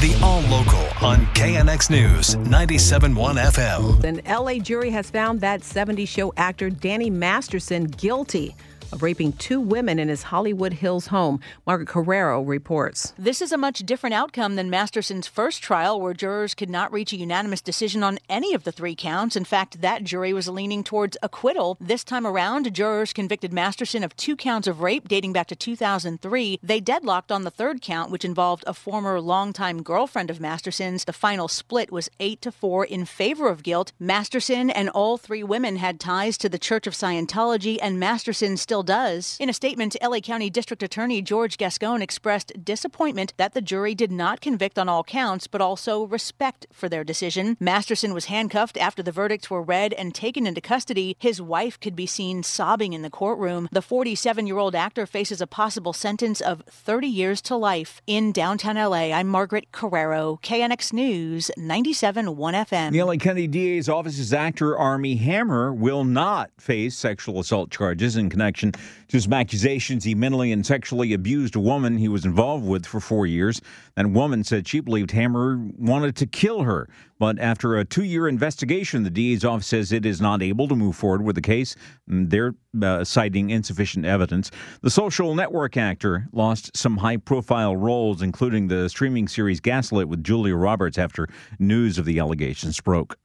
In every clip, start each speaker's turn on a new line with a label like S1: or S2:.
S1: The All Local on KNX News 97.1 FM.
S2: An LA jury has found that 70 show actor Danny Masterson guilty of raping two women in his Hollywood Hills home. Margaret Carrero reports.
S3: This is a much different outcome than Masterson's first trial, where jurors could not reach a unanimous decision on any of the three counts. In fact, that jury was leaning towards acquittal. This time around, jurors convicted Masterson of two counts of rape dating back to 2003. They deadlocked on the third count, which involved a former longtime girlfriend of Masterson's. The final split was 8 to 4 in favor of guilt. Masterson and all three women had ties to the Church of Scientology, and Masterson still does. In a statement, LA County District Attorney George Gascon expressed disappointment that the jury did not convict on all counts, but also respect for their decision. Masterson was handcuffed after the verdicts were read and taken into custody. His wife could be seen sobbing in the courtroom. The 47 year old actor faces a possible sentence of 30 years to life. In downtown LA, I'm Margaret Carrero, KNX News 97.1 FM.
S4: The LA County DA's office's actor Armie Hammer will not face sexual assault charges in connection to some accusations he mentally and sexually abused a woman he was involved with for four years. That woman said she believed Hammer wanted to kill her. But after a two year investigation, the DA's office says it is not able to move forward with the case. They're uh, citing insufficient evidence. The social network actor lost some high profile roles, including the streaming series Gaslit with Julia Roberts after news of the allegations broke.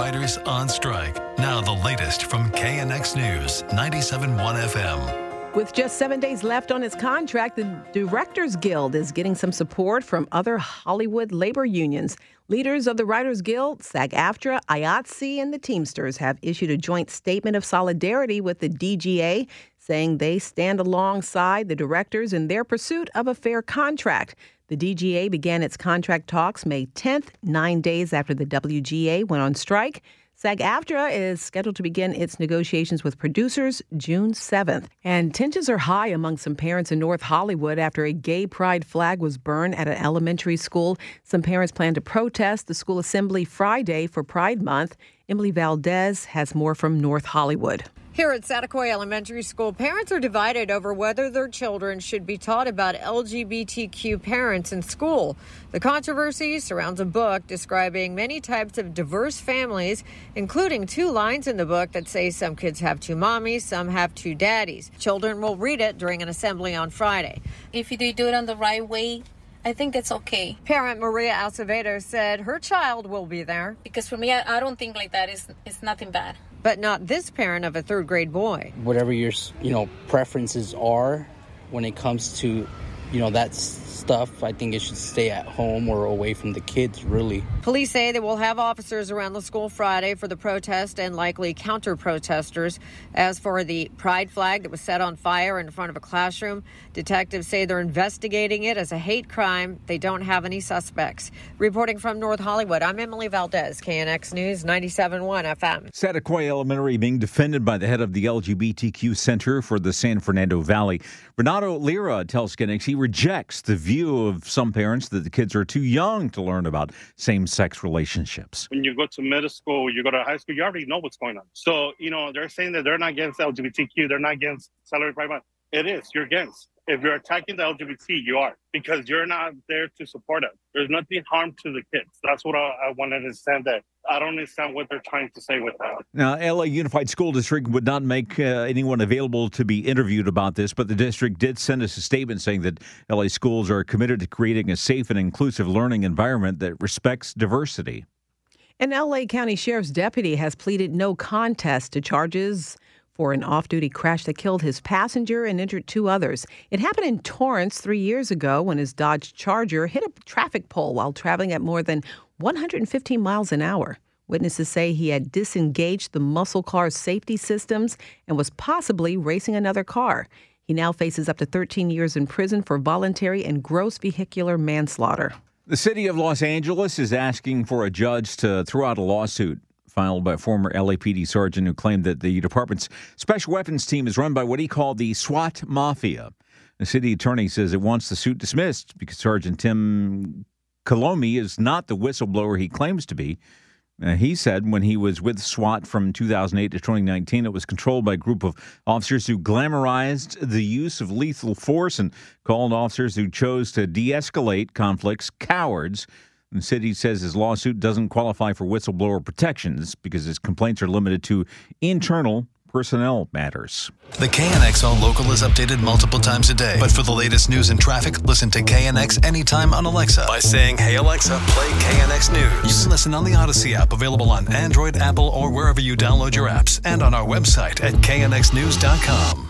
S1: Writers on strike. Now the latest from KNX News 97.1 FM.
S2: With just seven days left on his contract, the Directors Guild is getting some support from other Hollywood labor unions. Leaders of the Writers Guild, SAG AFTRA, IATSE, and the Teamsters have issued a joint statement of solidarity with the DGA, saying they stand alongside the directors in their pursuit of a fair contract. The DGA began its contract talks May 10th, nine days after the WGA went on strike. SAG AFTRA is scheduled to begin its negotiations with producers June 7th. And tensions are high among some parents in North Hollywood after a gay pride flag was burned at an elementary school. Some parents plan to protest the school assembly Friday for Pride Month. Emily Valdez has more from North Hollywood.
S5: Here at Saticoy Elementary School, parents are divided over whether their children should be taught about LGBTQ parents in school. The controversy surrounds a book describing many types of diverse families, including two lines in the book that say some kids have two mommies, some have two daddies. Children will read it during an assembly on Friday.
S6: If they do it on the right way, I think that's okay.
S5: Parent Maria Acevedo said her child will be there.
S6: Because for me, I, I don't think like that is is nothing bad.
S5: But not this parent of a third grade boy.
S7: Whatever your you know preferences are when it comes to you know that stuff, I think it should stay at home or away from the kids, really.
S5: Police say they will have officers around the school Friday for the protest and likely counter protesters. As for the pride flag that was set on fire in front of a classroom, detectives say they're investigating it as a hate crime. They don't have any suspects. Reporting from North Hollywood, I'm Emily Valdez, KNX News 97.1 FM.
S4: Saticoy Elementary being defended by the head of the LGBTQ Center for the San Fernando Valley. Renato Lira tells KNX he rejects the view of some parents that the kids are too young to learn about same sex relationships.
S8: When you go to middle school, you go to high school, you already know what's going on. So, you know, they're saying that they're not against LGBTQ, they're not against salary month. It is, you're against. If you're attacking the LGBT, you are because you're not there to support it. There's nothing harm to the kids. That's what I, I want to understand. That I don't understand what they're trying to say with that.
S4: Now, LA Unified School District would not make uh, anyone available to be interviewed about this, but the district did send us a statement saying that LA schools are committed to creating a safe and inclusive learning environment that respects diversity.
S2: An LA County Sheriff's deputy has pleaded no contest to charges for an off duty crash that killed his passenger and injured two others. It happened in Torrance three years ago when his Dodge Charger hit a traffic pole while traveling at more than 115 miles an hour. Witnesses say he had disengaged the muscle car's safety systems and was possibly racing another car. He now faces up to 13 years in prison for voluntary and gross vehicular manslaughter.
S4: The city of Los Angeles is asking for a judge to throw out a lawsuit filed by a former LAPD sergeant who claimed that the department's special weapons team is run by what he called the SWAT mafia. The city attorney says it wants the suit dismissed because Sergeant Tim Colomey is not the whistleblower he claims to be. Uh, he said when he was with SWAT from 2008 to 2019, it was controlled by a group of officers who glamorized the use of lethal force and called officers who chose to de escalate conflicts cowards. The city says his lawsuit doesn't qualify for whistleblower protections because his complaints are limited to internal personnel matters.
S1: The KNXL local is updated multiple times a day. But for the latest news and traffic, listen to KNX anytime on Alexa by saying, Hey Alexa, play KNX News. You can listen on the Audacy app, available on Android, Apple, or wherever you download your apps, and on our website at knxnews.com.